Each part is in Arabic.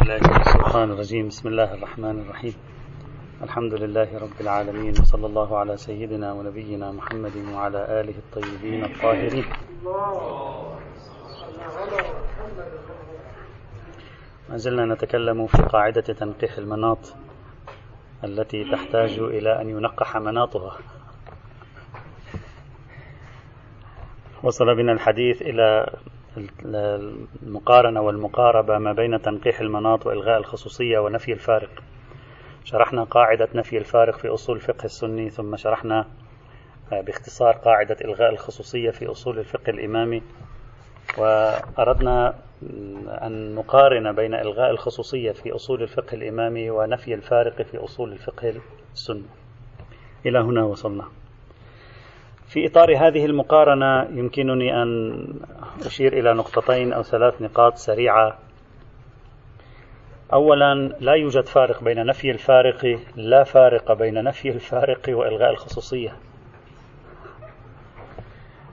بالله من الشيطان الرجيم. بسم الله الرحمن الرحيم. الحمد لله رب العالمين وصلى الله على سيدنا ونبينا محمد وعلى آله الطيبين الطاهرين. ما زلنا نتكلم في قاعدة تنقيح المناط التي تحتاج إلى أن ينقح مناطها. وصل بنا الحديث إلى المقارنة والمقاربة ما بين تنقيح المناط وإلغاء الخصوصية ونفي الفارق. شرحنا قاعدة نفي الفارق في أصول الفقه السني ثم شرحنا باختصار قاعدة إلغاء الخصوصية في أصول الفقه الإمامي. وأردنا أن نقارن بين إلغاء الخصوصية في أصول الفقه الإمامي ونفي الفارق في أصول الفقه السني. إلى هنا وصلنا. في إطار هذه المقارنة يمكنني أن أشير إلى نقطتين أو ثلاث نقاط سريعة. أولا لا يوجد فارق بين نفي الفارق لا فارق بين نفي الفارق وإلغاء الخصوصية.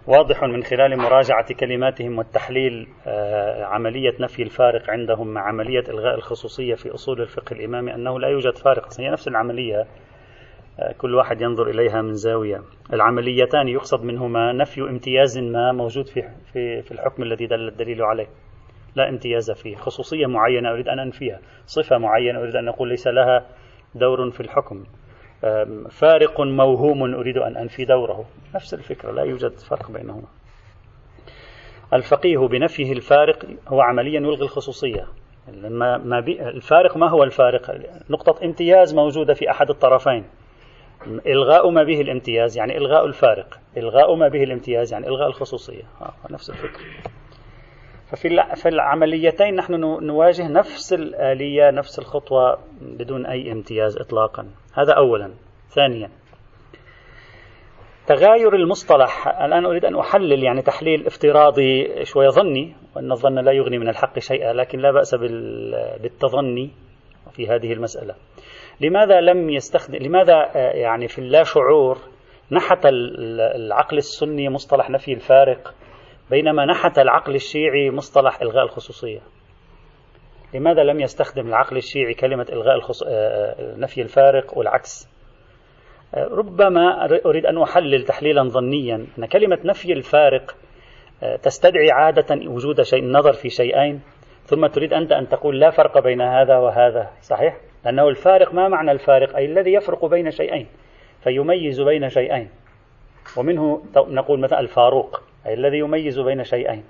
واضح من خلال مراجعة كلماتهم والتحليل آه، عملية نفي الفارق عندهم مع عملية إلغاء الخصوصية في أصول الفقه الإمامي أنه لا يوجد فارق. هي نفس العملية كل واحد ينظر إليها من زاوية. العمليتان يقصد منهما نفي امتياز ما موجود في, في, في الحكم الذي دل الدليل عليه. لا امتياز فيه. خصوصية معينة أريد أن أنفيها. صفة معينة أريد أن أقول ليس لها دور في الحكم. فارق موهوم أريد أن أنفي دوره. نفس الفكرة. لا يوجد فرق بينهما. الفقيه بنفيه الفارق هو عمليا يلغي الخصوصية. ما الفارق ما هو الفارق؟ نقطة امتياز موجودة في أحد الطرفين. إلغاء ما به الامتياز يعني إلغاء الفارق إلغاء ما به الامتياز يعني إلغاء الخصوصية. آه نفس الفكرة. ففي في العمليتين نحن نواجه نفس الآلية نفس الخطوة بدون أي امتياز إطلاقا. هذا أولا. ثانيا تغاير المصطلح. الآن أريد أن أحلل يعني تحليل افتراضي شوية ظني وأن الظن لا يغني من الحق شيئا لكن لا بأس بالتظني في هذه المسألة. لماذا لم يستخدم لماذا يعني في اللا شعور نحت العقل السني مصطلح نفي الفارق بينما نحت العقل الشيعي مصطلح إلغاء الخصوصية لماذا لم يستخدم العقل الشيعي كلمة إلغاء الخص... آه، آه، نفي الفارق والعكس آه، ربما أريد أن أحلل تحليلا ظنيا أن كلمة نفي الفارق تستدعي عادة وجود شيء النظر في شيئين ثم تريد أنت أن تقول لا فرق بين هذا وهذا صحيح؟ لأنه الفارق ما معنى الفارق؟ أي الذي يفرق بين شيئين فيميز بين شيئين. ومنه نقول مثلا الفاروق أي الذي يميز بين شيئين.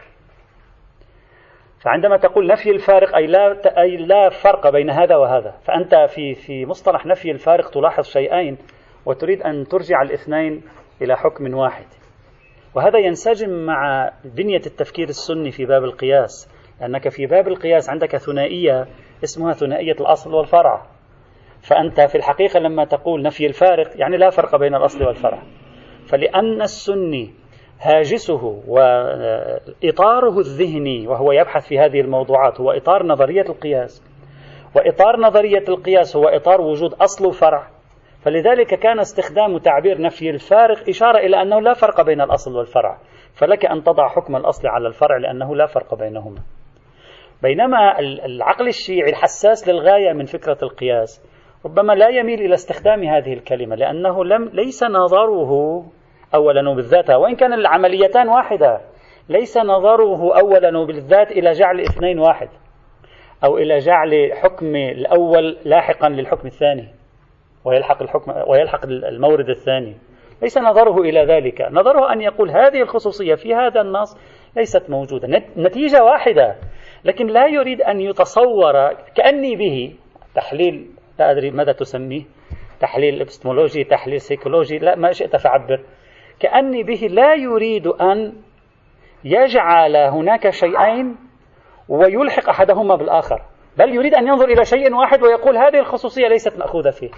فعندما تقول نفي الفارق أي لا أي لا فرق بين هذا وهذا. فأنت في في مصطلح نفي الفارق تلاحظ شيئين وتريد أن ترجع الاثنين إلى حكم واحد. وهذا ينسجم مع بنية التفكير السني في باب القياس. لأنك في باب القياس عندك ثنائية اسمها ثنائية الأصل والفرع. فأنت في الحقيقة لما تقول نفي الفارق يعني لا فرق بين الأصل والفرع. فلأن السني هاجسه وإطاره الذهني وهو يبحث في هذه الموضوعات هو إطار نظرية القياس. وإطار نظرية القياس هو إطار وجود أصل وفرع. فلذلك كان استخدام تعبير نفي الفارق إشارة إلى أنه لا فرق بين الأصل والفرع. فلك أن تضع حكم الأصل على الفرع لأنه لا فرق بينهما. بينما العقل الشيعي الحساس للغاية من فكرة القياس ربما لا يميل إلى استخدام هذه الكلمة لأنه لم ليس نظره أولا وبالذات وإن كان العمليتان واحدة ليس نظره أولا وبالذات إلى جعل اثنين واحد أو إلى جعل حكم الأول لاحقا للحكم الثاني ويلحق الحكم ويلحق المورد الثاني. ليس نظره إلى ذلك. نظره أن يقول هذه الخصوصية في هذا النص ليست موجودة. نتيجة واحدة. لكن لا يريد أن يتصور كأني به. تحليل لا أدري ماذا تسميه. تحليل ابستمولوجي تحليل سيكولوجي لا ما شئت فعبر. كأني به لا يريد أن يجعل هناك شيئين ويلحق أحدهما بالآخر. بل يريد أن ينظر إلى شيء واحد ويقول هذه الخصوصية ليست مأخوذة فيه.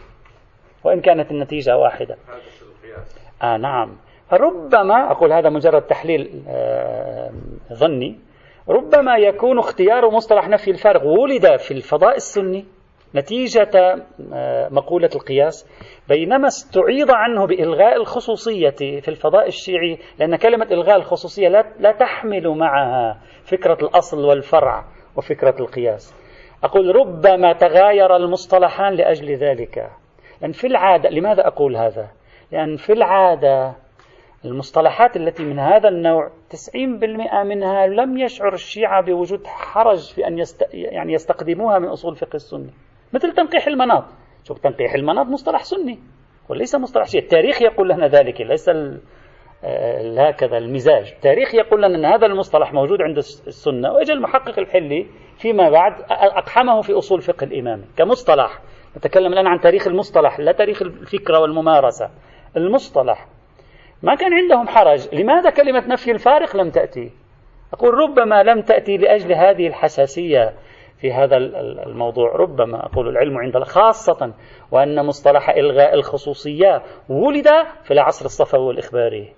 وإن كانت النتيجة واحدة. آه نعم. فربما أقول هذا مجرد تحليل آه ظني. ربما يكون اختيار مصطلح نفي الفارق ولد في الفضاء السني نتيجة آه، مقولة القياس. بينما استعيض عنه بإلغاء الخصوصية في الفضاء الشيعي لأن كلمة إلغاء الخصوصية لا تحمل معها فكرة الأصل والفرع وفكرة القياس. أقول ربما تغاير المصطلحان لأجل ذلك. لأن في العادة لماذا أقول هذا؟ لأن في العادة المصطلحات التي من هذا النوع 90% منها لم يشعر الشيعة بوجود حرج في أن يست... يعني يستقدموها من أصول فقه السني مثل تنقيح المناط. شوف تنقيح المناط مصطلح سني وليس مصطلح شيعي. التاريخ يقول لنا ذلك ليس ال... هكذا المزاج. التاريخ يقول لنا أن هذا المصطلح موجود عند السنة وإجا المحقق الحلي فيما بعد أقحمه في أصول فقه الإمامي كمصطلح. نتكلم الآن عن تاريخ المصطلح لا تاريخ الفكرة والممارسة. المصطلح ما كان عندهم حرج. لماذا كلمة نفي الفارق لم تأتي؟ أقول ربما لم تأتي لأجل هذه الحساسية في هذا الموضوع. ربما أقول العلم عند خاصة وأن مصطلح إلغاء الخصوصية ولد في العصر الصفوي والإخباري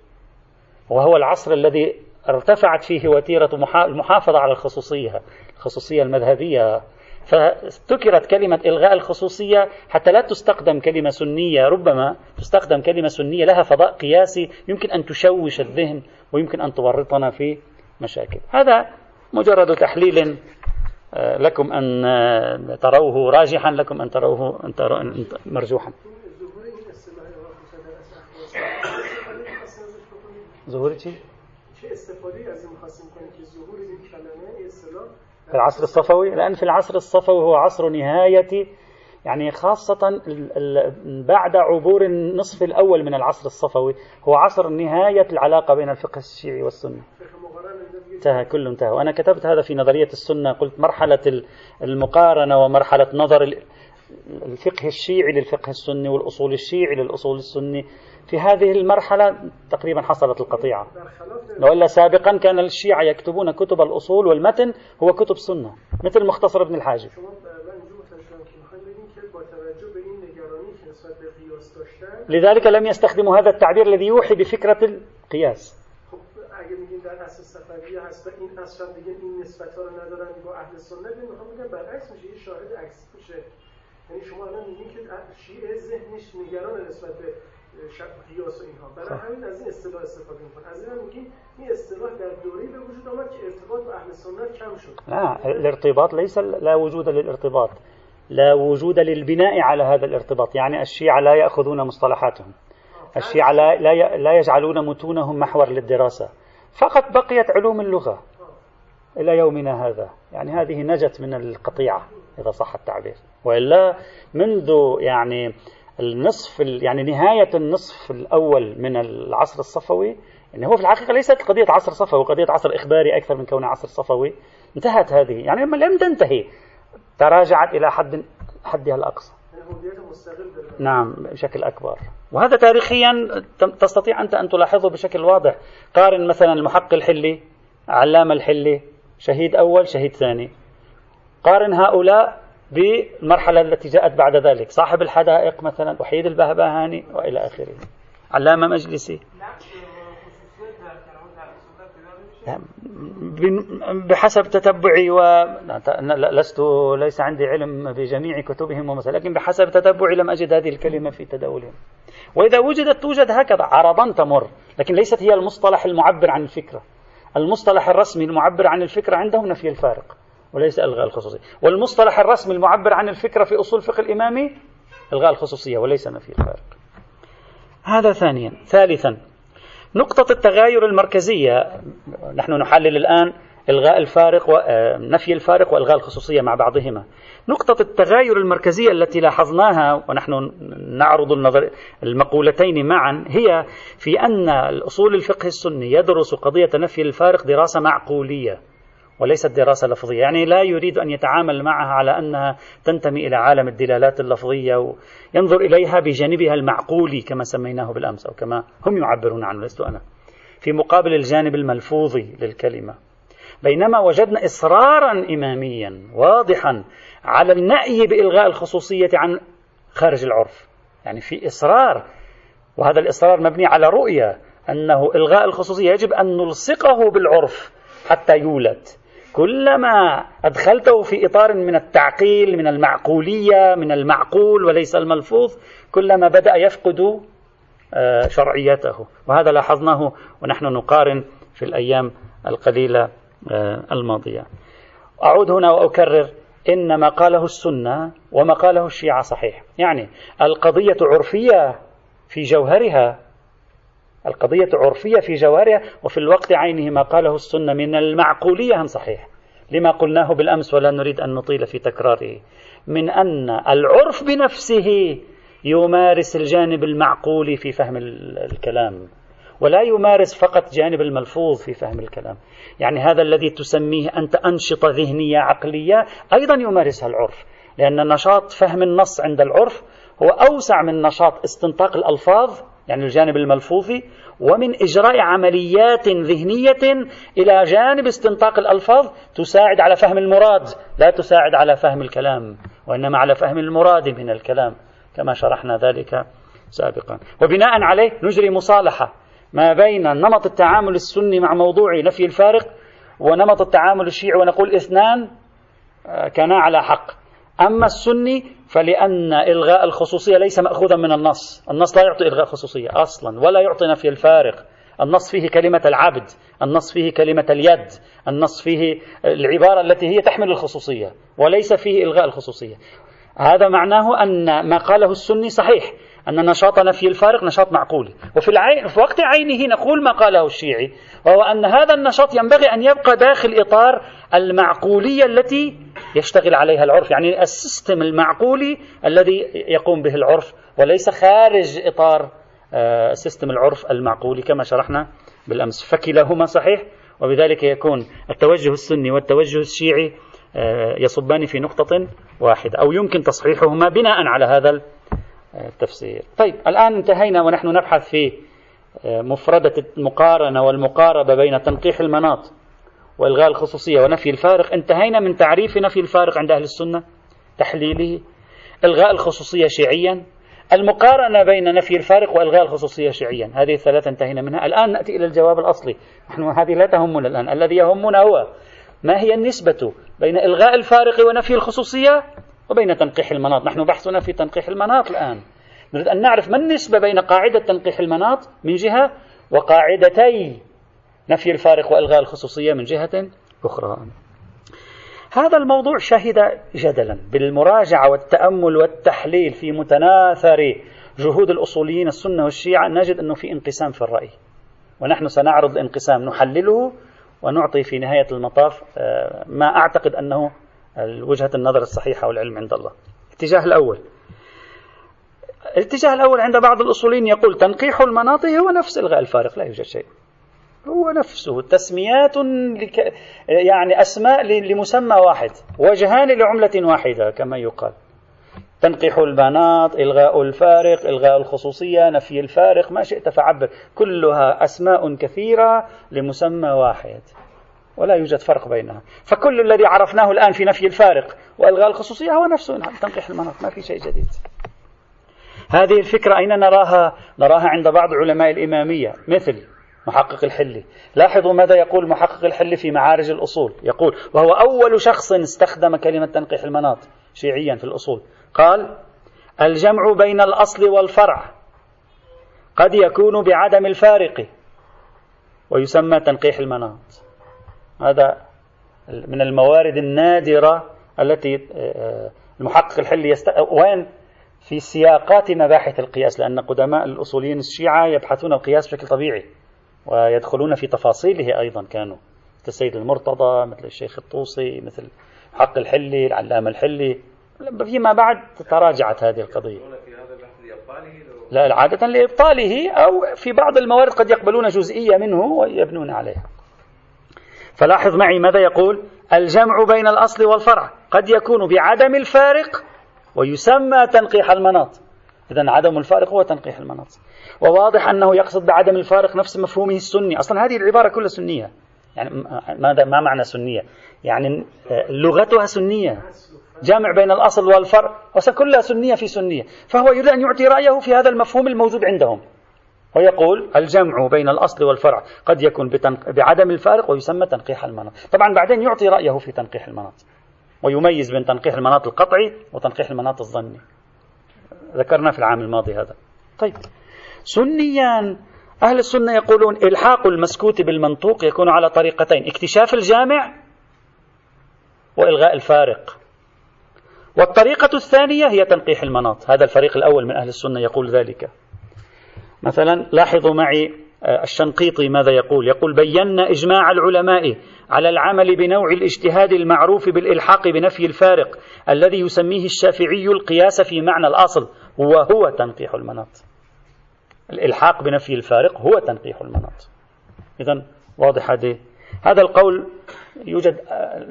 وهو العصر الذي ارتفعت فيه وتيرة المحافظة على الخصوصية الخصوصية المذهبية. فذكرت كلمة إلغاء الخصوصية حتى لا تستخدم كلمة سنية ربما تستخدم كلمة سنية لها فضاء قياسي يمكن أن تشوش الذهن ويمكن أن تورطنا في مشاكل هذا مجرد تحليل آه، لكم أن آه، تروه راجحا لكم أن تروه أن تروه مرجوحا ظهور چی؟ چه استفاده از این خواستیم کنیم که ظهور این کلمه اصطلاح في العصر الصفوي؟ لأن في العصر الصفوي هو عصر نهاية يعني خاصة بعد عبور النصف الأول من العصر الصفوي هو عصر نهاية العلاقة بين الفقه الشيعي والسني انتهى كله انتهى. وأنا كتبت هذا في نظرية السنة قلت مرحلة المقارنة ومرحلة نظر الفقه الشيعي للفقه السني والأصول الشيعي للأصول السني. في هذه المرحلة تقريبا حصلت القطيعة. وإلا سابقا كان الشيعة يكتبون كتب الأصول والمتن هو كتب سنة مثل مختصر ابن الحاجب. لذلك لم يستخدموا هذا التعبير الذي يوحي بفكرة القياس. یعنی شما الان میگین که شیعه ذهنش نگران نسبت به قیاس و اینها. برای همین از این اصطلاح استفاده میکنه. از این میگیم این اصطلاح در دوره به وجود آمد که ارتباط با اهل سنت کم شد. لا الارتباط ليس لا وجود للارتباط. لا وجود للبناء على هذا الارتباط. يعني الشيعة لا يأخذون مصطلحاتهم. الشيعة لا, لا, لا يجعلون متونهم محور للدراسة. فقط بقيت علوم اللغة إلى يومنا هذا. يعني هذه نجت من القطيعة إذا صح التعبير. وإلا منذ يعني النصف يعني نهاية النصف الأول من العصر الصفوي يعني هو في الحقيقة ليست قضية عصر صفوي قضية عصر إخباري أكثر من كونها عصر صفوي. انتهت هذه. يعني لم تنتهي. تراجعت إلى حد حدها الأقصى. نعم بشكل أكبر. وهذا تاريخيا تستطيع أنت أن تلاحظه بشكل واضح. قارن مثلا المحق الحلي علامة الحلي شهيد أول شهيد ثاني. قارن هؤلاء بالمرحلة التي جاءت بعد ذلك. صاحب الحدائق مثلا وحيد البهبهاني وإلى آخره. علامة مجلسي. بحسب تتبعي ولست ليس عندي علم بجميع كتبهم ومثلا لكن بحسب تتبعي لم أجد هذه الكلمة في تداولهم. وإذا وجدت توجد هكذا عرضا تمر لكن ليست هي المصطلح المعبر عن الفكرة. المصطلح الرسمي المعبر عن الفكرة عندهم نفي الفارق. وليس إلغاء الخصوصية والمصطلح الرسمي المعبر عن الفكرة في أصول فقه الإمامي إلغاء الخصوصية وليس نفي الفارق. هذا ثانيا. ثالثا نقطة التغاير المركزية. نحن نحلل الآن إلغاء الفارق ونفي آه، الفارق وإلغاء الخصوصية مع بعضهما. نقطة التغاير المركزية التي لاحظناها ونحن نعرض النظر المقولتين معا هي في أن الأصول الفقه السني يدرس قضية نفي الفارق دراسة معقولية. وليست دراسة لفظية. يعني لا يريد أن يتعامل معها على أنها تنتمي إلى عالم الدلالات اللفظية وينظر إليها بجانبها المعقولي كما سميناه بالأمس أو كما هم يعبرون عنه لست أنا. في مقابل الجانب الملفوظي للكلمة. بينما وجدنا إصرارا إماميا واضحا على النأي بإلغاء الخصوصية عن خارج العرف. يعني في إصرار وهذا الإصرار مبني على رؤية أنه إلغاء الخصوصية. يجب أن نلصقه بالعرف حتى يولد. كلما أدخلته في إطار من التعقيل من المعقولية من المعقول وليس الملفوظ كلما بدأ يفقد آه، شرعيته. وهذا لاحظناه ونحن نقارن في الأيام القليلة آه، الماضية. أعود هنا وأكرر إن ما قاله السنة وما قاله الشيعة صحيح. يعني القضية عرفية في جوهرها القضية عرفية في جوهرها وفي الوقت عينه ما قاله السنة من المعقولية صحيح. لما قلناه بالأمس ولا نريد أن نطيل في تكراره. من أن العرف بنفسه يمارس الجانب المعقول في فهم الكلام ولا يمارس فقط جانب الملفوظ في فهم الكلام. يعني هذا الذي تسميه أنت أنشطة ذهنية عقلية أيضا يمارسها العرف. لأن نشاط فهم النص عند العرف هو أوسع من نشاط استنطاق الألفاظ يعني الجانب الملفوظي ومن إجراء عمليات ذهنية إلى جانب استنطاق الألفاظ تساعد على فهم المراد لا تساعد على فهم الكلام وإنما على فهم المراد من الكلام كما شرحنا ذلك سابقا. وبناء عليه نجري مصالحة ما بين نمط التعامل السني مع موضوع نفي الفارق ونمط التعامل الشيعي ونقول اثنان آه، كانا على حق. أما السني فلأن إلغاء الخصوصية ليس مأخوذا من النص. النص لا يعطي إلغاء خصوصية أصلا ولا يعطي نفي الفارق. النص فيه كلمة العبد النص فيه كلمة اليد النص فيه العبارة التي هي تحمل الخصوصية وليس فيه إلغاء الخصوصية. هذا معناه أن ما قاله السني صحيح أن نشاط نفي الفارق نشاط معقول. وفي العين في وقت عينه نقول ما قاله الشيعي وهو أن هذا النشاط ينبغي أن يبقى داخل إطار المعقولية التي يشتغل عليها العرف يعني السيستم المعقولي الذي يقوم به العرف وليس خارج إطار آه، سيستم العرف المعقولي كما شرحنا بالأمس. فكلاهما صحيح وبذلك يكون التوجه السني والتوجه الشيعي آه، يصبان في نقطة واحدة أو يمكن تصحيحهما بناء على هذا التفسير. طيب الآن انتهينا ونحن نبحث في آه، مفردة المقارنة والمقاربة بين تنقيح المناط وإلغاء الخصوصية ونفي الفارق. انتهينا من تعريف نفي الفارق عند أهل السنة تحليله. إلغاء الخصوصية شيعيا. المقارنة بين نفي الفارق وإلغاء الخصوصية شيعيا. هذه الثلاثة انتهينا منها. الآن نأتي إلى الجواب الأصلي. نحن هذه لا تهمنا الآن. الذي يهمنا هو ما هي النسبة بين إلغاء الفارق ونفي الخصوصية وبين تنقيح المناط. نحن بحثنا في تنقيح المناط الآن. نريد أن نعرف ما النسبة بين قاعدة تنقيح المناط من جهة وقاعدتي. نفي الفارق وإلغاء الخصوصية من جهة أخرى. هذا الموضوع شهد جدلا بالمراجعة والتأمل والتحليل في متناثر جهود الأصوليين السنة والشيعة. نجد أنه في انقسام في الرأي ونحن سنعرض الانقسام نحلله ونعطي في نهاية المطاف آه، ما أعتقد أنه وجهة النظر الصحيحة والعلم عند الله. الاتجاه الأول الاتجاه الأول عند بعض الأصوليين يقول تنقيح المناطق هو نفس إلغاء الفارق لا يوجد شيء. هو نفسه. تسميات لك يعني أسماء لمسمى واحد. وجهان لعملة واحدة كما يقال. تنقيح البنات إلغاء الفارق إلغاء الخصوصية نفي الفارق ما شئت فعبر. كلها أسماء كثيرة لمسمى واحد. ولا يوجد فرق بينها. فكل الذي عرفناه الآن في نفي الفارق وإلغاء الخصوصية هو نفسه. تنقيح المناط ما في شيء جديد. هذه الفكرة أين نراها؟ نراها عند بعض علماء الإمامية مثل محقق الحلي. لاحظوا ماذا يقول محقق الحلي في معارج الأصول. يقول وهو أول شخص استخدم كلمة تنقيح المناط شيعيا في الأصول. قال الجمع بين الأصل والفرع قد يكون بعدم الفارق ويسمى تنقيح المناط. هذا من الموارد النادرة التي آه، المحقق الحلي يست... وين؟ في سياقات مباحث القياس لأن قدماء الأصوليين الشيعة يبحثون القياس بشكل طبيعي. ويدخلون في تفاصيله أيضا. كانوا مثل السيد المرتضى مثل الشيخ الطوسي مثل حق الحلي العلامة الحلي. فيما بعد تراجعت هذه القضية. لا عادة لإبطاله أو في بعض الموارد قد يقبلون جزئية منه ويبنون عليها فلاحظ معي ماذا يقول؟ الجمع بين الأصل والفرع قد يكون بعدم الفارق ويسمى تنقيح المناط. إذا عدم الفارق هو تنقيح المناط. وواضح أنه يقصد بعدم الفارق نفس مفهومه السني. أصلا هذه العبارة كلها سنية. يعني ماذا ما معنى سنية؟ يعني لغتها سنية. جامع بين الأصل والفرع. وكلها سنية في سنية. فهو يريد أن يعطي رأيه في هذا المفهوم الموجود عندهم. ويقول الجمع بين الأصل والفرع قد يكون بعدم الفارق ويسمى تنقيح المناط. طبعا بعدين يعطي رأيه في تنقيح المناط. ويميز بين تنقيح المناط القطعي وتنقيح المناط الظني. ذكرنا في العام الماضي هذا. طيب. سنيا. أهل السنة يقولون إلحاق المسكوت بالمنطوق يكون على طريقتين اكتشاف الجامع وإلغاء الفارق. والطريقة الثانية هي تنقيح المناط. هذا الفريق الأول من أهل السنة يقول ذلك. مثلا لاحظوا معي آه، الشنقيطي ماذا يقول؟ يقول بينا إجماع العلماء على العمل بنوع الاجتهاد المعروف بالإلحاق بنفي الفارق الذي يسميه الشافعي القياس في معنى الأصل وهو تنقيح المناط. الإلحاق بنفي الفارق هو تنقيح المناط. إذا واضح هذه. هذا القول يوجد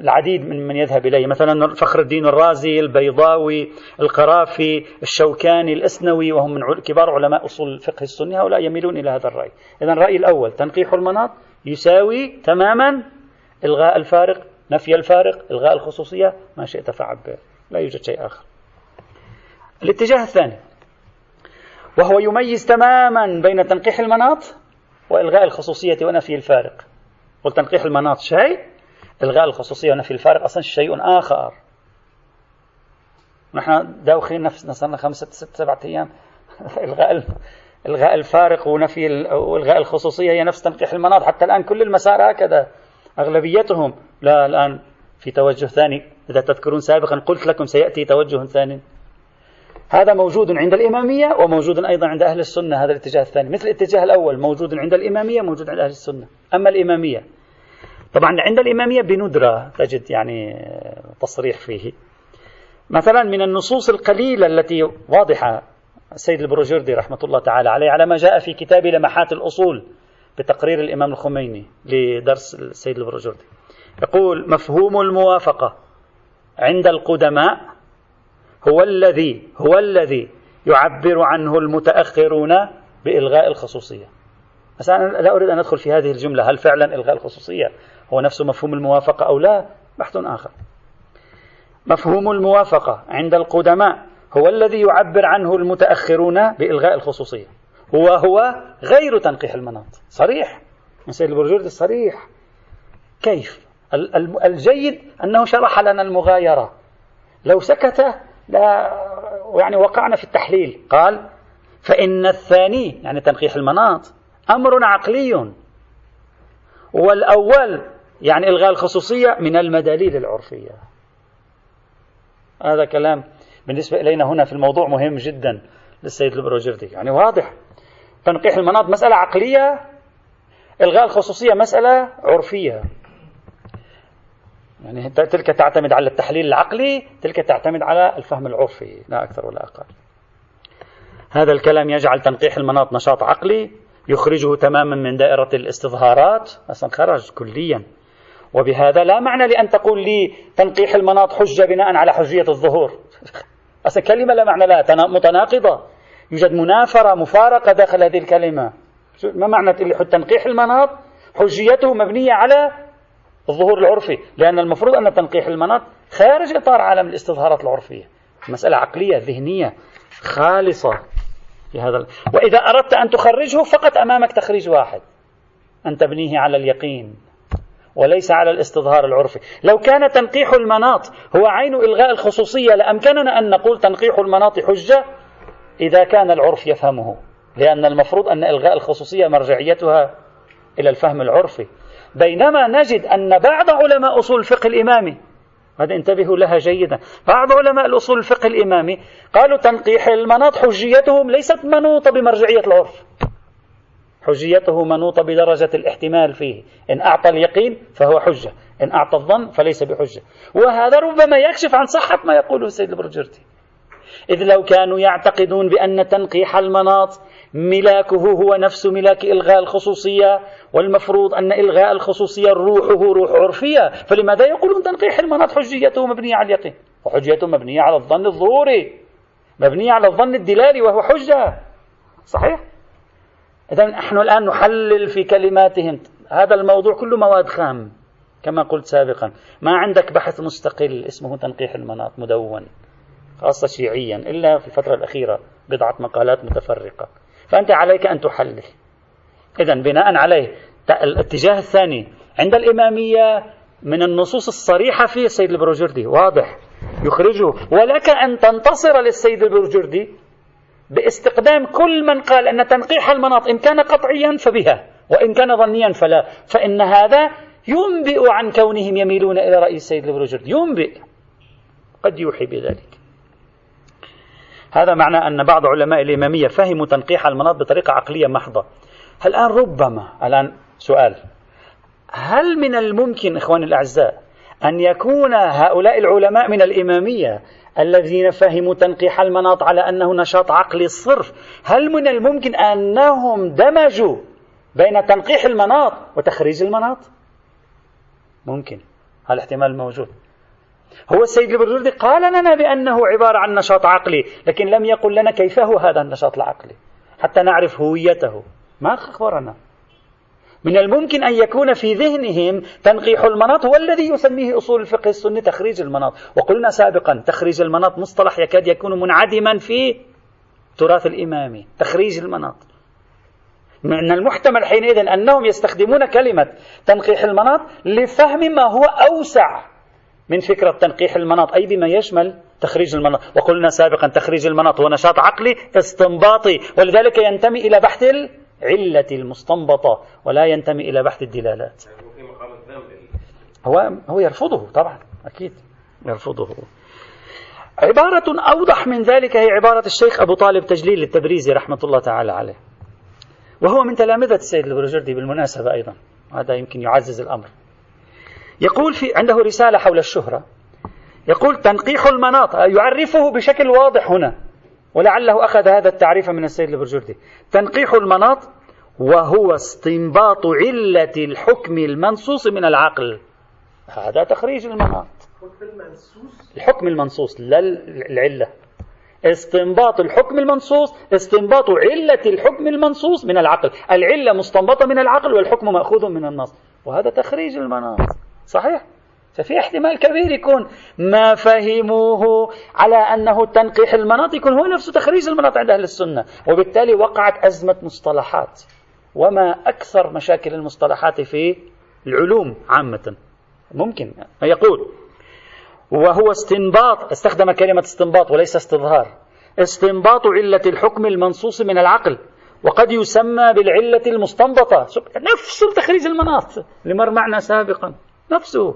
العديد من من يذهب إليه. مثلا فخر الدين الرازي البيضاوي القرافي الشوكاني الأسنوي وهم من كبار علماء أصول الفقه السني. هؤلاء يميلون إلى هذا الرأي. إذا الرأي الأول تنقيح المناط يساوي تماما إلغاء الفارق نفي الفارق إلغاء الخصوصية ما شئت فعبر لا يوجد شيء آخر. الاتجاه الثاني. وهو يميز تماما بين تنقيح المناط وإلغاء الخصوصية ونفي الفارق. قلت تنقيح المناط شيء إلغاء الخصوصية ونفي الفارق أصلا شيء آخر. نحن داوخين نفسنا صرنا خمسة ست سبعة أيام. إلغاء إلغاء الفارق ونفي وإلغاء الخصوصية هي نفس تنقيح المناط. حتى الآن كل المسار هكذا. أغلبيتهم. لا الآن في توجه ثاني. إذا تذكرون سابقا قلت لكم سيأتي توجه ثاني. هذا موجود عند الإمامية وموجود أيضا عند أهل السنة هذا الاتجاه الثاني. مثل الاتجاه الأول موجود عند الإمامية موجود عند أهل السنة. أما الإمامية طبعا عند الإمامية بندرة تجد يعني تصريح فيه. مثلا من النصوص القليلة التي واضحة السيد البروجردي رحمة الله تعالى عليه على ما جاء في كتاب لمحات الأصول بتقرير الإمام الخميني لدرس السيد البروجردي. يقول مفهوم الموافقة عند القدماء هو الذي هو الذي يعبر عنه المتأخرون بإلغاء الخصوصية. بس أنا لا أريد أن أدخل في هذه الجملة هل فعلا إلغاء الخصوصية هو نفس مفهوم الموافقة أو لا؟ بحث آخر. مفهوم الموافقة عند القدماء هو الذي يعبر عنه المتأخرون بإلغاء الخصوصية. هو هو غير تنقيح المناط. صريح. من سيد البرجوردي صريح. كيف؟ الجيد أنه شرح لنا المغايرة. لو سكت لا يعني وقعنا في التحليل. قال فإن الثاني يعني تنقيح المناط أمر عقلي. والأول يعني إلغاء الخصوصية من المداليل العرفية. هذا كلام بالنسبة إلينا هنا في الموضوع مهم جدا للسيد البروجردي يعني واضح. تنقيح المناط مسألة عقلية إلغاء الخصوصية مسألة عرفية. يعني تلك تعتمد على التحليل العقلي تلك تعتمد على الفهم العرفي لا أكثر ولا أقل. هذا الكلام يجعل تنقيح المناط نشاط عقلي يخرجه تماما من دائرة الاستظهارات أصلا خرج كليا. وبهذا لا معنى لأن تقول لي تنقيح المناط حجة بناء على حجية الظهور. أصلا كلمة لا معنى لها متناقضة. يوجد منافرة مفارقة داخل هذه الكلمة. ما معنى تنقيح المناط؟ حجيته مبنية على الظهور العرفي لأن المفروض أن تنقيح المناط خارج إطار عالم الاستظهارات العرفية. مسألة عقلية ذهنية خالصة في هذا وإذا أردت أن تخرجه فقط أمامك تخريج واحد. أن تبنيه على اليقين وليس على الاستظهار العرفي. لو كان تنقيح المناط هو عين إلغاء الخصوصية لأمكننا أن نقول تنقيح المناط حجة إذا كان العرف يفهمه لأن المفروض أن إلغاء الخصوصية مرجعيتها إلى الفهم العرفي. بينما نجد أن بعض علماء أصول الفقه الإمامي هذا انتبهوا لها جيدا بعض علماء الأصول الفقه الإمامي قالوا تنقيح المناط حجيتهم ليست منوطة بمرجعية العرف. حجيته منوطة بدرجة الاحتمال فيه إن أعطى اليقين فهو حجة إن أعطى الظن فليس بحجة. وهذا ربما يكشف عن صحة ما يقوله السيد البرجرتي. إذ لو كانوا يعتقدون بأن تنقيح المناط ملاكه هو نفس ملاك إلغاء الخصوصية والمفروض أن إلغاء الخصوصية روحه روح عرفية. فلماذا يقولون تنقيح المناط حجيته مبنية على اليقين؟ وحجيته مبنية على الظن الظهوري مبنية على الظن الدلالي وهو حجة. صحيح؟ إذا نحن الآن نحلل في كلماتهم. هذا الموضوع كله مواد خام كما قلت سابقا. ما عندك بحث مستقل اسمه تنقيح المناط مدون خاصة شيعيا إلا في الفترة الأخيرة بضعة مقالات متفرقة. فأنت عليك أن تحلل. إذا بناء عليه الاتجاه الثاني عند الإمامية من النصوص الصريحة في السيد البروجردي واضح يخرجه ولك أن تنتصر للسيد البروجردي باستقدام كل من قال أن تنقيح المناط إن كان قطعيا فبها وإن كان ظنيا فلا. فإن هذا ينبئ عن كونهم يميلون إلى رأي السيد البروجردي. ينبئ. قد يوحي بذلك. هذا معنى أن بعض علماء الإمامية فهموا تنقيح المناط بطريقة عقلية محضة. الآن ربما الآن سؤال. هل من الممكن إخواني الأعزاء أن يكون هؤلاء العلماء من الإمامية الذين فهموا تنقيح المناط على أنه نشاط عقلي صرف هل من الممكن أنهم دمجوا بين تنقيح المناط وتخريج المناط؟ ممكن. هذا الاحتمال موجود. هو السيد البرجردي قال لنا بأنه عبارة عن نشاط عقلي لكن لم يقل لنا كيف هو هذا النشاط العقلي حتى نعرف هويته. ما أخبرنا. من الممكن أن يكون في ذهنهم تنقيح المناط هو الذي يسميه أصول الفقه السني تخريج المناط. وقلنا سابقا تخريج المناط مصطلح يكاد يكون منعدما في تراث الإمامي تخريج المناط. من المحتمل حينئذ أنهم يستخدمون كلمة تنقيح المناط لفهم ما هو أوسع من فكرة تنقيح المناط. أي بما يشمل تخريج المناط. وقلنا سابقا تخريج المناط هو نشاط عقلي استنباطي. ولذلك ينتمي إلى بحث العلة المستنبطة ولا ينتمي إلى بحث الدلالات. هو هو يرفضه طبعا أكيد يرفضه. عبارة أوضح من ذلك هي عبارة الشيخ أبو طالب تجليل التبريزي رحمة الله تعالى عليه. وهو من تلامذة السيد البرجردي بالمناسبة أيضا. هذا يمكن يعزز الأمر. يقول في عنده رسالة حول الشهرة. يقول تنقيح المناط يعرفه بشكل واضح هنا ولعله أخذ هذا التعريف من السيد البرجردي. تنقيح المناط وهو استنباط علة الحكم المنصوص من العقل. هذا تخريج المناط الحكم المنصوص لا العلة. استنباط الحكم المنصوص استنباط علة الحكم المنصوص من العقل. العلة مستنبطة من العقل والحكم مأخوذ من النص. وهذا تخريج المناط صحيح. ففي احتمال كبير يكون ما فهموه على أنه تنقيح المناط يكون هو نفسه تخريج المناط عند أهل السنة. وبالتالي وقعت أزمة مصطلحات. وما أكثر مشاكل المصطلحات في العلوم عامة. ممكن. يقول وهو استنباط استخدم كلمة استنباط وليس استظهار. استنباط علة الحكم المنصوص من العقل. وقد يسمى بالعلة المستنبطة. نفس تخريج المناط لمر معنا سابقا. نفسه.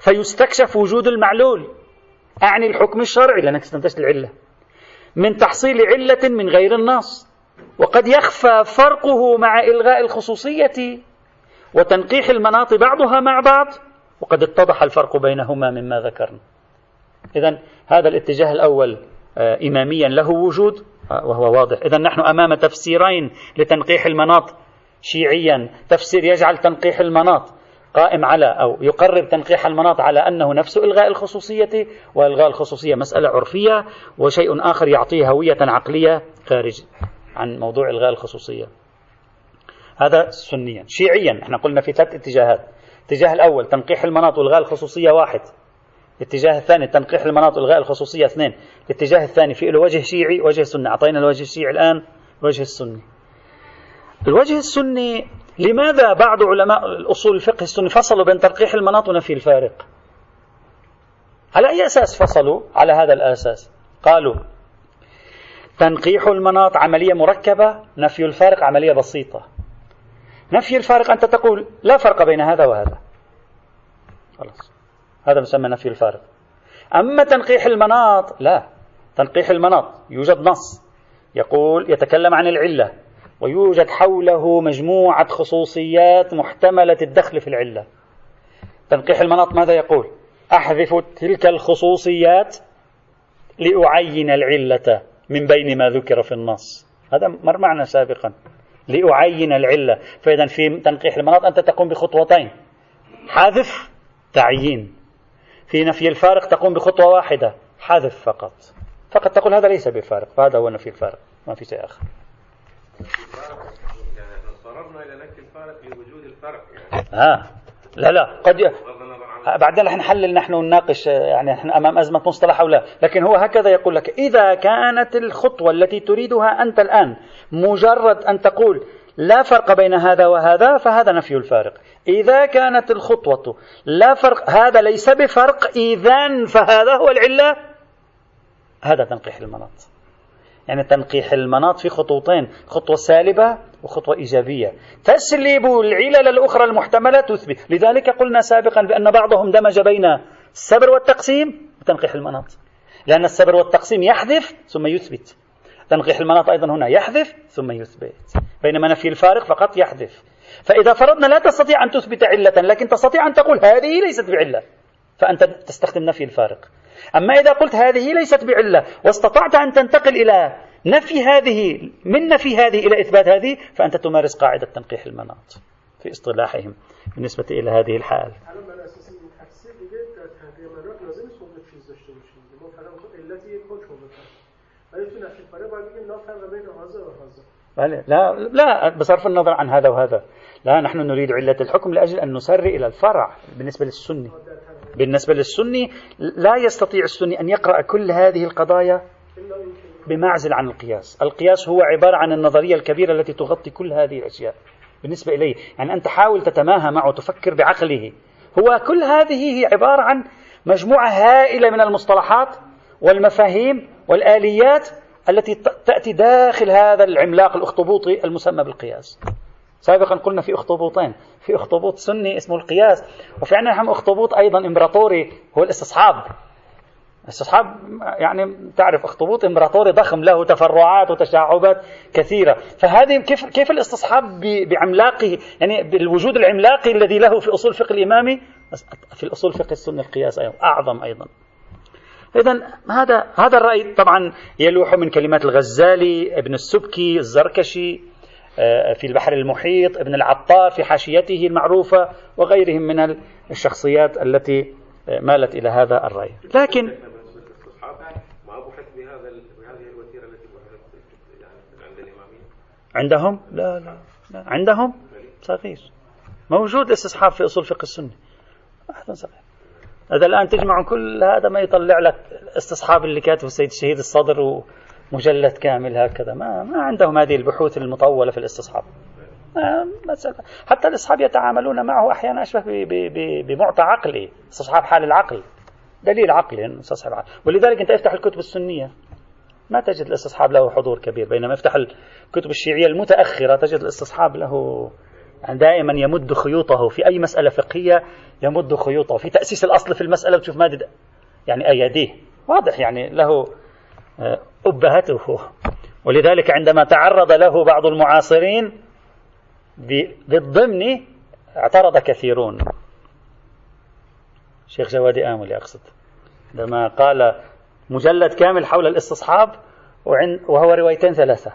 فيستكشف وجود المعلول. أعني الحكم الشرعي لأنك استنتجت العلة. من تحصيل علة من غير النص. وقد يخفى فرقه مع إلغاء الخصوصية وتنقيح المناط بعضها مع بعض. وقد اتضح الفرق بينهما مما ذكرنا. إذا هذا الاتجاه الأول آه، إماميا له وجود آه، وهو واضح. إذا نحن أمام تفسيرين لتنقيح المناط شيعيا. تفسير يجعل تنقيح المناط. قائم على أو يقرب تنقيح المناط على أنه نفس إلغاء الخصوصية وإلغاء الخصوصية مسألة عرفية وشيء آخر يعطيه هوية عقلية خارج عن موضوع إلغاء الخصوصية. هذا سنيا. شيعيا. إحنا قلنا في ثلاث اتجاهات. الاتجاه الأول تنقيح المناط وإلغاء الخصوصية واحد. الاتجاه الثاني تنقيح المناط وإلغاء الخصوصية اثنين. الاتجاه الثاني في له وجه شيعي وجه سني. أعطينا الوجه الشيعي الآن الوجه السني. الوجه السني لماذا بعض علماء الأصول الفقه السني فصلوا بين تلقيح المناط ونفي الفارق؟ على أي أساس فصلوا؟ على هذا الأساس. قالوا تنقيح المناط عملية مركبة نفي الفارق عملية بسيطة. نفي الفارق أنت تقول لا فرق بين هذا وهذا. خلاص. هذا مسمى نفي الفارق. أما تنقيح المناط لا. تنقيح المناط يوجد نص. يقول يتكلم عن العلة. ويوجد حوله مجموعة خصوصيات محتملة الدخل في العلة. تنقيح المناط ماذا يقول؟ أحذف تلك الخصوصيات لأعين العلة من بين ما ذكر في النص. هذا مر معنا سابقا. لأعين العلة. فإذا في تنقيح المناط أنت تقوم بخطوتين. حذف تعيين. في نفي الفارق تقوم بخطوة واحدة حذف فقط. فقط تقول هذا ليس بفارق فهذا هو نفي الفارق. ما في شيء آخر. صرفنا إلى نفي الفارق لوجود الفرق يعني. آه. لا لا. قد ي... آه، بعدين رح نحلل نحن ونناقش يعني نحن أمام أزمة مصطلح أو لا، لكن هو هكذا يقول لك إذا كانت الخطوة التي تريدها أنت الآن مجرد أن تقول لا فرق بين هذا وهذا فهذا نفي الفارق. إذا كانت الخطوة لا فرق هذا ليس بفرق إذا فهذا هو العلة. هذا تنقيح المناط. يعني تنقيح المناط في خطوتين خطوة سالبة وخطوة إيجابية. تسلب العلل الأخرى المحتملة تثبت. لذلك قلنا سابقا بأن بعضهم دمج بين السبر والتقسيم تنقيح المناط. لأن السبر والتقسيم يحذف ثم يثبت. تنقيح المناط أيضا هنا يحذف ثم يثبت. بينما نفي الفارق فقط يحذف. فإذا فرضنا لا تستطيع أن تثبت علة لكن تستطيع أن تقول هذه ليست بعلة فأنت تستخدم نفي الفارق. أما إذا قلت هذه ليست بعلة واستطعت أن تنتقل إلى نفي هذه من نفي هذه إلى إثبات هذه فأنت تمارس قاعدة تنقيح المناط في اصطلاحهم بالنسبة إلى هذه الحال. لا لا بصرف النظر عن هذا وهذا. لا نحن نريد علة الحكم لأجل أن نسر إلى الفرع بالنسبة للسني. بالنسبة للسني لا يستطيع السني أن يقرأ كل هذه القضايا بمعزل عن القياس. القياس هو عبارة عن النظرية الكبيرة التي تغطي كل هذه الأشياء بالنسبة إليه. يعني أنت حاول تتماهى معه تفكر بعقله. هو كل هذه هي عبارة عن مجموعة هائلة من المصطلحات والمفاهيم والآليات التي تأتي داخل هذا العملاق الأخطبوطي المسمى بالقياس. سابقا قلنا في أخطبوطين. في أخطبوط سني اسمه القياس وفي عندنا أخطبوط أيضا إمبراطوري هو الاستصحاب. استصحاب يعني تعرف اخطبوط إمبراطوري ضخم له تفرعات وتشعبات كثيرة، فهذه كيف كيف الاستصحاب بعملاقه؟ يعني بالوجود العملاقي الذي له في أصول الفقه الإمامي في الأصول الفقه السني القياس أيضا أعظم أيضا. اذا هذا هذا الرأي طبعا يلوح من كلمات الغزالي، ابن السبكي، الزركشي، في البحر المحيط، ابن العطار في حاشيته المعروفة وغيرهم من الشخصيات التي آه، مالت إلى هذا الرأي. لكن عندهم؟ لا لا, لا. عندهم؟ صغير. موجود استصحاب في أصول فقه السنة. واحد صغير. هذا الآن تجمع كل هذا ما يطلع لك استصحاب اللي كاتبه السيد الشهيد الصدر ومجلد كامل هكذا. ما ما عندهم هذه البحوث المطولة في الاستصحاب. حتى الاصحاب يتعاملون معه أحيانا أشبه بمعطى عقلي استصحاب حال العقل. دليل عقلي استصحاب عقلي ولذلك أنت افتح الكتب السنية. ما تجد الاستصحاب له حضور كبير بينما افتح الكتب الشيعية المتأخرة تجد الاستصحاب له يعني دائما يمد خيوطه في أي مسألة فقهية يمد خيوطه في تأسيس الأصل في المسألة. بتشوف مادة يعني أيديه. واضح يعني له آه، أبهته. ولذلك عندما تعرض له بعض المعاصرين بالضمن اعترض كثيرون. شيخ جوادي آمل أقصد. عندما قال مجلد كامل حول الاستصحاب وهو روايتين ثلاثة.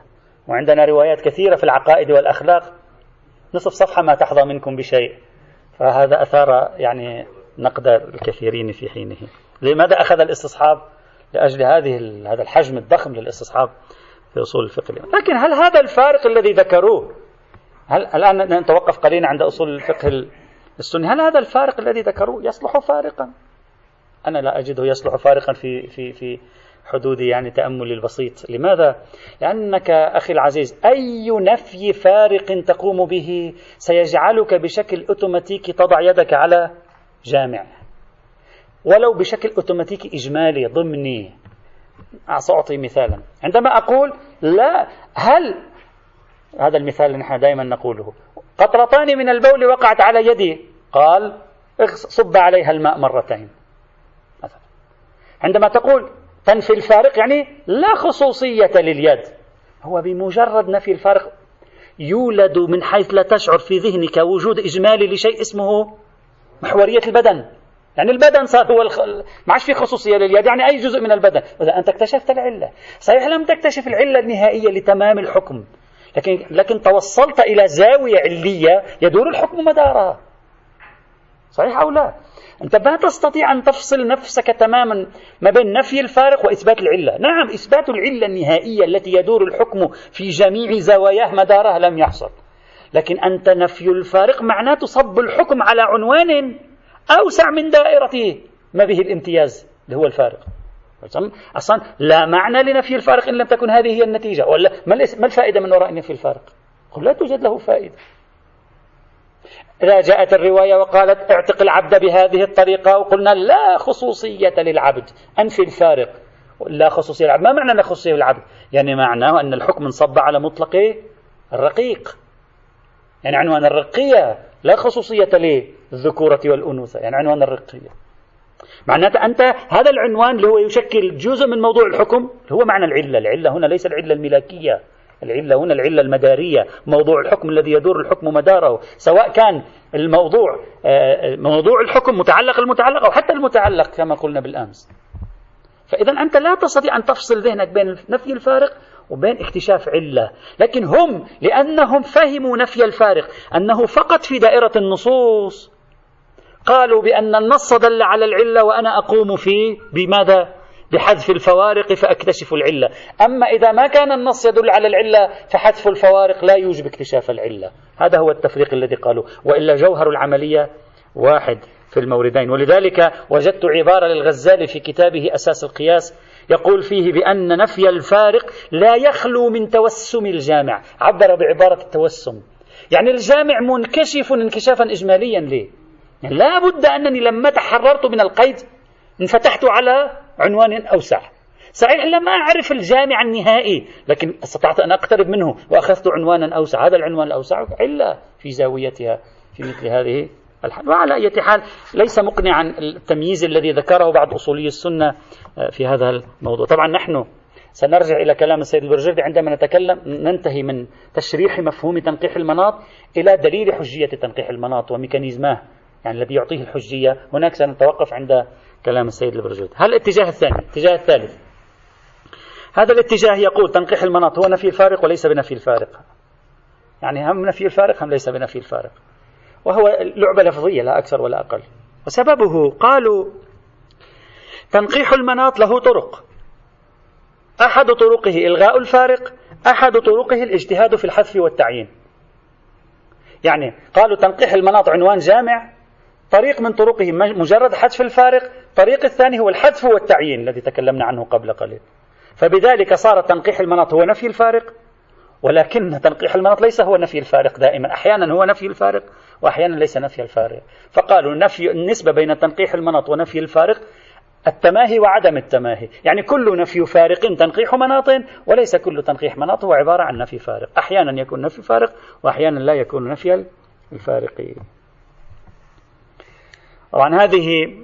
وعندنا روايات كثيرة في العقائد والأخلاق. نصف صفحة ما تحظى منكم بشيء. فهذا أثار يعني نقد الكثيرين في حينه. لماذا أخذ الاستصحاب؟ لأجل هذه هذا الحجم الضخم للاستصحاب في أصول الفقه لكن هل هذا الفارق الذي ذكروه هل الآن نتوقف قليلا عند أصول الفقه السني هل هذا الفارق الذي ذكروه يصلح فارقا؟ أنا لا أجده يصلح فارقا في في في حدود يعني تأملي البسيط. لماذا؟ لأنك أخي العزيز أي نفي فارق تقوم به سيجعلك بشكل أوتوماتيكي تضع يدك على جامع. ولو بشكل أوتوماتيكي إجمالي ضمني. سأعطي مثالا. عندما أقول لا هل هذا المثال اللي نحن دائما نقوله قطرتان من البول وقعت على يدي؟ قال صب عليها الماء مرتين. عندما تقول تنفي الفارق يعني لا خصوصية لليد. هو بمجرد نفي الفارق يولد من حيث لا تشعر في ذهنك وجود إجمالي لشيء اسمه محورية البدن. يعني البدن صار هو الخ... ما عادش في خصوصية لليد يعني أي جزء من البدن. إذا أنت اكتشفت العلة. صحيح لم تكتشف العلة النهائية لتمام الحكم. لكن لكن توصلت إلى زاوية علية يدور الحكم مدارها. صحيح أو لا؟ أنت ما تستطيع أن تفصل نفسك تماما ما بين نفي الفارق وإثبات العلة. نعم إثبات العلة النهائية التي يدور الحكم في جميع زواياه مدارها لم يحصل. لكن أنت نفي الفارق معناته صب الحكم على عنوان. أوسع من دائرته. ما به الامتياز؟ اللي هو الفارق. أصلا لا معنى لنفي الفارق إن لم تكن هذه هي النتيجة. ولا ما الفائدة من وراء نفي الفارق؟ لا توجد له فائدة. إذا جاءت الرواية وقالت اعتق العبد بهذه الطريقة وقلنا لا خصوصية للعبد. أنفي الفارق. لا خصوصية للعبد. ما معنى لا خصوصية للعبد؟ يعني معناه أن الحكم انصب على مطلق الرقيق. يعني عنوان الرقية لا خصوصية للذكورة والأنوثة يعني عنوان الرقية. معناته أنت هذا العنوان اللي هو يشكل جزء من موضوع الحكم هو معنى العلة. العلة هنا ليس العلة الملاكية العلة هنا العلة المدارية موضوع الحكم الذي يدور الحكم مداره سواء كان الموضوع آه، موضوع الحكم متعلق المتعلق أو حتى المتعلق كما قلنا بالأمس. فإذا أنت لا تستطيع أن تفصل ذهنك بين نفي الفارق وبين اكتشاف علة. لكن هم لأنهم فهموا نفي الفارق أنه فقط في دائرة النصوص قالوا بأن النص دل على العلة وأنا أقوم فيه بماذا؟ بحذف الفوارق فأكتشف العلة. أما إذا ما كان النص يدل على العلة فحذف الفوارق لا يوجب اكتشاف العلة. هذا هو التفريق الذي قالوا وإلا جوهر العملية واحد في الموردين. ولذلك وجدت عبارة للغزالي في كتابه أساس القياس يقول فيه بأن نفي الفارق لا يخلو من توسم الجامع. عبر بعبارة التوسم. يعني الجامع منكشف انكشافا إجماليا ليه؟ يعني لا بد أنني لما تحررت من القيد انفتحت على عنوان أوسع. صحيح لم أعرف الجامع النهائي لكن استطعت أن أقترب منه وأخذت عنوانا أوسع. هذا العنوان الأوسع علة في زاويتها في مثل هذه الحال. وعلى أي حال ليس مقنعا التمييز الذي ذكره بعض أصولي السنة آه، في هذا الموضوع. طبعا نحن سنرجع إلى كلام السيد البرجردي عندما نتكلم ننتهي من تشريح مفهوم تنقيح المناط إلى دليل حجية تنقيح المناط وميكانيزماه يعني الذي يعطيه الحجية. هناك سنتوقف عند كلام السيد البرجردي. هل الاتجاه الثاني؟ الاتجاه الثالث. هذا الاتجاه يقول تنقيح المناط هو نفي الفارق وليس بنفي الفارق. يعني هم نفي الفارق هم ليس بنفي الفارق. وهو لعبة لفظية لا أكثر ولا أقل. وسببه قالوا تنقيح المناط له طرق. أحد طرقه إلغاء الفارق أحد طرقه الاجتهاد في الحذف والتعيين. يعني قالوا تنقيح المناط عنوان جامع طريق من طرقه مجرد حذف الفارق طريق الثاني هو الحذف والتعيين الذي تكلمنا عنه قبل قليل. فبذلك صار تنقيح المناط هو نفي الفارق ولكن تنقيح المناط ليس هو نفي الفارق دائما أحيانا هو نفي الفارق وأحيانا ليس نفي الفارق. فقالوا نفي النسبة بين تنقيح المناط ونفي الفارق التماهي وعدم التماهي. يعني كل نفي فارق تنقيح مناط وليس كل تنقيح مناط هو عبارة عن نفي فارق. أحيانا يكون نفي فارق وأحيانا لا يكون نفي الفارق طبعا هذه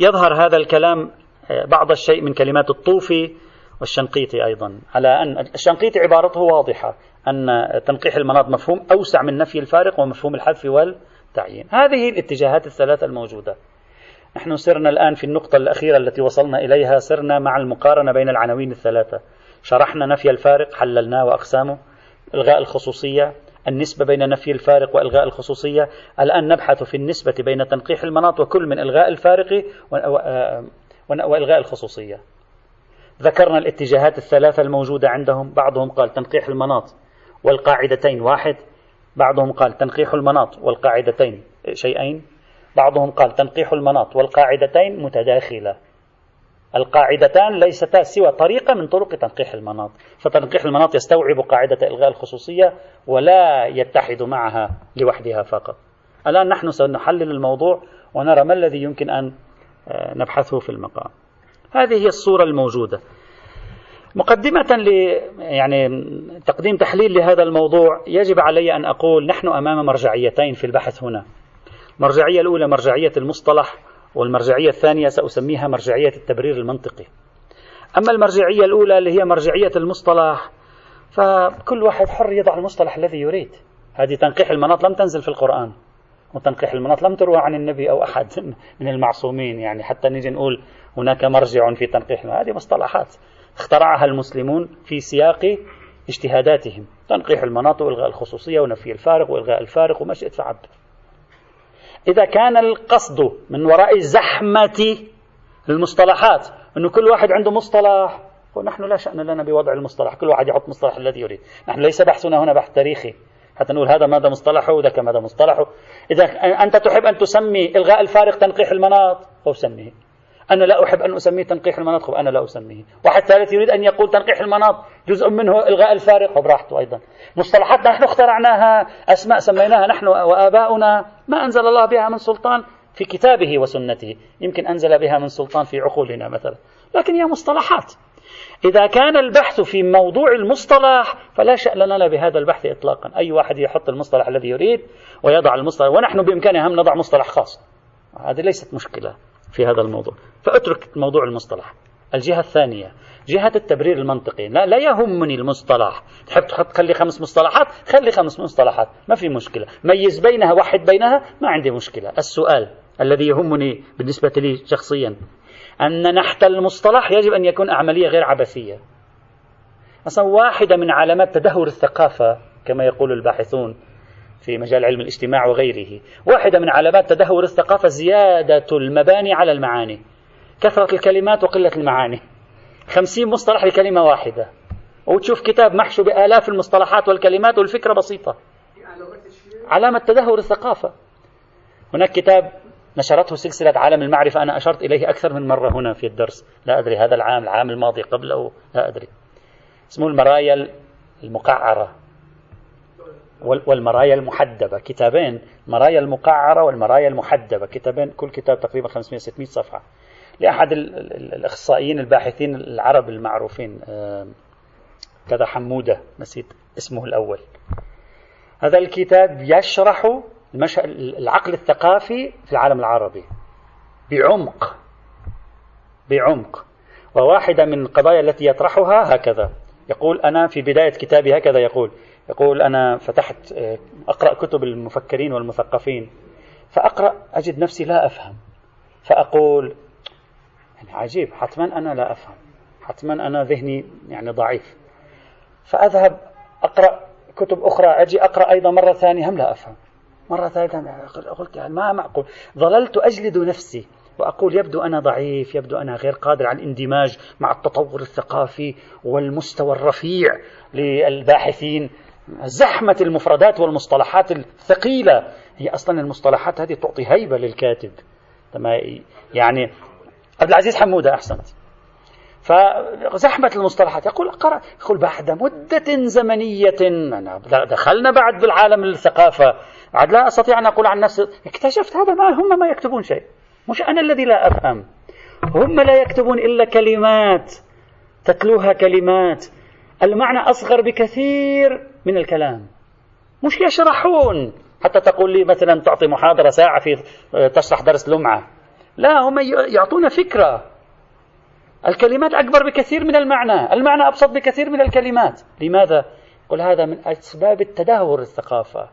يظهر هذا الكلام آه، بعض الشيء من كلمات الطوفي والشنقيطي أيضا. على أن الشنقيطي عبارته واضحة أن تنقيح المناط مفهوم أوسع من نفي الفارق ومفهوم الحذف والتعيين. هذه الاتجاهات الثلاثة الموجودة. نحن سرنا الآن في النقطة الأخيرة التي وصلنا إليها سرنا مع المقارنة بين العناوين الثلاثة. شرحنا نفي الفارق حللناه وأقسامه. إلغاء الخصوصية النسبة بين نفي الفارق وإلغاء الخصوصية. الآن نبحث في النسبة بين تنقيح المناط وكل من إلغاء الفارق وإلغاء الخصوصية. ذكرنا الاتجاهات الثلاثة الموجودة عندهم. بعضهم قال تنقيح المناط والقاعدتين واحد. بعضهم قال تنقيح المناط والقاعدتين شيئين. بعضهم قال تنقيح المناط والقاعدتين متداخلة. القاعدتان ليستا سوى طريقة من طرق تنقيح المناط. فتنقيح المناط يستوعب قاعدة إلغاء الخصوصية ولا يتحد معها لوحدها فقط. الآن نحن سنحلل الموضوع ونرى ما الذي يمكن أن آه، نبحثه في المقام. هذه هي الصورة الموجودة. مقدمة ل يعني تقديم تحليل لهذا الموضوع يجب علي أن أقول نحن أمام مرجعيتين في البحث هنا. المرجعية الأولى مرجعية المصطلح والمرجعية الثانية سأسميها مرجعية التبرير المنطقي. أما المرجعية الأولى اللي هي مرجعية المصطلح فكل واحد حر يضع المصطلح الذي يريد. هذه تنقيح المناط لم تنزل في القرآن. وتنقيح المناط. لم تروى عن النبي أو أحد من المعصومين يعني حتى نيجي نقول هناك مرجع في تنقيح هذه مصطلحات اخترعها المسلمون في سياق اجتهاداتهم. تنقيح المناط وإلغاء الخصوصية ونفي الفارق وإلغاء الفارق وما شئت فعبر إذا كان القصد من وراء زحمة المصطلحات أنه كل واحد عنده مصطلح ونحن لا شأن لنا بوضع المصطلح كل واحد يحط مصطلح الذي يريد. نحن ليس بحثنا هنا بحث تاريخي. حتى نقول هذا ماذا مصطلحه وذاك ماذا مصطلحه. إذا أنت تحب أن تسمي إلغاء الفارق تنقيح المناط فسميه أنا لا أحب أن أسميه تنقيح المناط أنا لا أسميه. واحد ثالث يريد أن يقول تنقيح المناط جزء منه إلغاء الفارق براحته أيضا. مصطلحات نحن اخترعناها أسماء سميناها نحن وآباؤنا ما أنزل الله بها من سلطان في كتابه وسنته. يمكن أنزل بها من سلطان في عقولنا مثلا. لكن هي مصطلحات. إذا كان البحث في موضوع المصطلح فلا شأن لنا بهذا البحث إطلاقا. أي واحد يحط المصطلح الذي يريد ويضع المصطلح ونحن بإمكاننا هم نضع مصطلح خاص. هذه ليست مشكلة في هذا الموضوع. فأترك موضوع المصطلح. الجهة الثانية جهة التبرير المنطقي. لا, لا يهمني المصطلح. تحب تحط خلي خمس مصطلحات؟ خلي خمس مصطلحات. ما في مشكلة. ميز بينها وحد بينها؟ ما عندي مشكلة. السؤال الذي يهمني بالنسبة لي شخصيا أن نحت المصطلح يجب أن يكون عملية غير عبثية. أصلا واحدة من علامات تدهور الثقافة كما يقول الباحثون في مجال علم الاجتماع وغيره. واحدة من علامات تدهور الثقافة زيادة المباني على المعاني. كثرة الكلمات وقلة المعاني. خمسين مصطلح لكلمة واحدة. وتشوف كتاب محشو بآلاف المصطلحات والكلمات والفكرة بسيطة. علامة تدهور الثقافة. هناك كتاب نشرته سلسلة عالم المعرفة. أنا أشرت إليه أكثر من مرة هنا في الدرس. لا أدري هذا العام العام الماضي قبله لا أدري. اسمه المرايا المقعرة. والمرايا المحدبة. كتابين. المرايا المقعرة والمرايا المحدبة. كتابين. كل كتاب تقريبا 500 600 صفحة. لأحد الأخصائيين الباحثين العرب المعروفين. كذا حمودة. نسيت اسمه الأول. هذا الكتاب يشرح العقل الثقافي في العالم العربي. بعمق. بعمق. وواحدة من القضايا التي يطرحها هكذا. يقول أنا في بداية كتابي هكذا يقول. يقول أنا فتحت أقرأ كتب المفكرين والمثقفين. فأقرأ أجد نفسي لا أفهم. فأقول يعني عجيب حتما أنا لا أفهم. حتما أنا ذهني يعني ضعيف. فأذهب أقرأ كتب أخرى أجي أقرأ أيضا مرة ثانية هم لا أفهم. مرة ثالثة قلت يعني ما معقول ظللت أجلد نفسي وأقول يبدو أنا ضعيف يبدو أنا غير قادر على الاندماج مع التطور الثقافي والمستوى الرفيع للباحثين. زحمة المفردات والمصطلحات الثقيلة هي أصلا المصطلحات هذه تعطي هيبة للكاتب. يعني عبد العزيز حمودة أحسنت. فزحمة المصطلحات. يقول قرأ يقول بعد مدة زمنية. دخلنا بعد بالعالم الثقافة. عاد لا أستطيع أن أقول عن نفسي. اكتشفت هذا ما هم ما يكتبون شيء. مش أنا الذي لا أفهم. هم لا يكتبون إلا كلمات. تتلوها كلمات. المعنى أصغر بكثير من الكلام. مش يشرحون. حتى تقول لي مثلا تعطي محاضرة ساعة في تشرح درس لمعة. لا هم يعطون فكرة. الكلمات أكبر بكثير من المعنى المعنى أبسط بكثير من الكلمات. لماذا؟ قل هذا من أسباب التدهور الثقافة.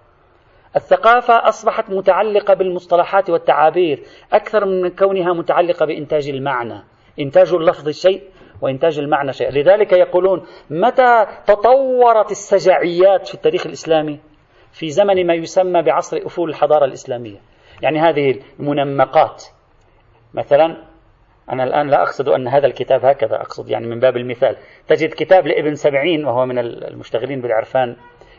الثقافة أصبحت متعلقة بالمصطلحات والتعابير أكثر من كونها متعلقة بإنتاج المعنى. إنتاج اللفظ شيء وإنتاج المعنى شيء. لذلك يقولون متى تطورت السجعيات في التاريخ الإسلامي؟ في زمن ما يسمى بعصر أفول الحضارة الإسلامية. يعني هذه المنمقات. مثلا أنا الآن لا أقصد أن هذا الكتاب هكذا أقصد يعني من باب المثال. تجد كتاب لابن سبعين وهو من المشتغلين بالعرفان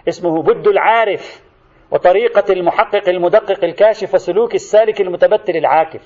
اسمه بد العارف وطريقة المحقق المدقق الكاشف وسلوك السالك المتبتل العاكف.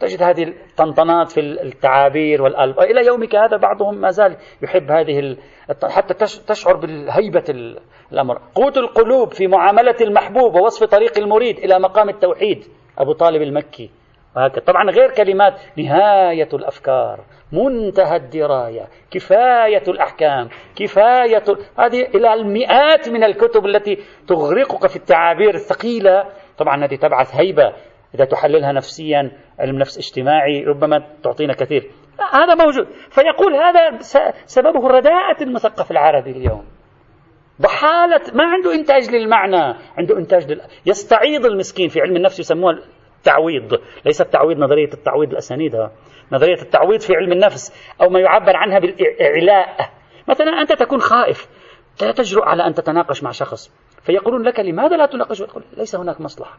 تجد هذه الطنطنات في التعابير والألف إلى يومك هذا بعضهم ما زال يحب هذه ال... حتى تشعر بالهيبة الأمر. قوت القلوب في معاملة المحبوب ووصف طريق المريد إلى مقام التوحيد. أبو طالب المكي. وهكذا طبعا غير كلمات نهاية الأفكار منتهى الدراية كفاية الأحكام كفاية هذه إلى المئات من الكتب التي تغرقك في التعابير الثقيلة. طبعا هذه تبعث هيبة إذا تحللها نفسيا علم نفس اجتماعي ربما تعطينا كثير. هذا موجود. فيقول هذا سببه رداءة المثقف العربي اليوم. ضحالة ما عنده إنتاج للمعنى عنده إنتاج لل... يستعيض المسكين في علم النفس يسموها التعويض ليس التعويض نظرية التعويض الأسانيد نظرية التعويض في علم النفس أو ما يعبر عنها بالإعلاء. مثلا أنت تكون خائف لا تجرؤ على أن تتناقش مع شخص فيقولون لك لماذا لا تناقش؟ وتقول ليس هناك مصلحة.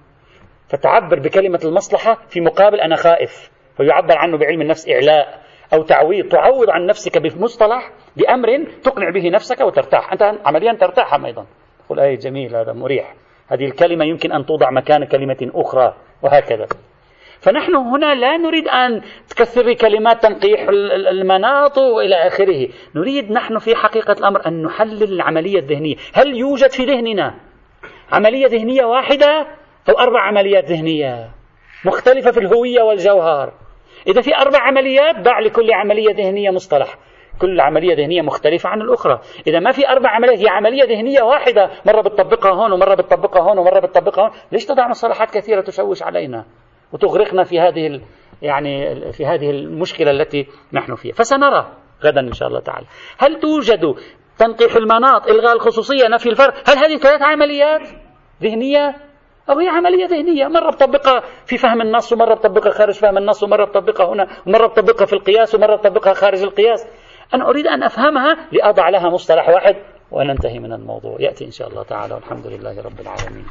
فتعبر بكلمة المصلحة في مقابل أنا خائف فيعبر عنه بعلم النفس إعلاء أو تعويض. تعوض عن نفسك بمصطلح بأمر تقنع به نفسك وترتاح. أنت عمليا ترتاح أيضا؟ تقول أي جميل هذا مريح. هذه الكلمة يمكن أن توضع مكان كلمة أخرى. وهكذا. فنحن هنا لا نريد أن تكثر كلمات تنقيح المناط وإلى آخره. نريد نحن في حقيقة الأمر أن نحلل العملية الذهنية. هل يوجد في ذهننا عملية ذهنية واحدة أو أربع عمليات ذهنية مختلفة في الهوية والجوهر؟ إذا في أربع عمليات ضع لكل عملية ذهنية مصطلح. كل عملية ذهنية مختلفة عن الأخرى. إذا ما في أربع عمليات هي عملية ذهنية واحدة. مرة بتطبقها هون ومرة بتطبقها هون ومرة بتطبقها هون. ليش تضع مصطلحات كثيرة تشوش علينا وتغرقنا في هذه يعني في هذه المشكلة التي نحن فيها؟ فسنرى غدا إن شاء الله تعالى. هل توجد تنقيح المناط إلغاء الخصوصية نفي الفرق هل هذه ثلاث عمليات ذهنية؟ أو هي عملية ذهنية؟ مرة بطبقها في فهم النص ومرة بطبقها خارج فهم النص ومرة بطبقها هنا ومرة بطبقها في القياس ومرة بطبقها خارج القياس. أنا أريد أن أفهمها لأضع لها مصطلح واحد وننتهي من الموضوع. يأتي إن شاء الله تعالى والحمد لله رب العالمين.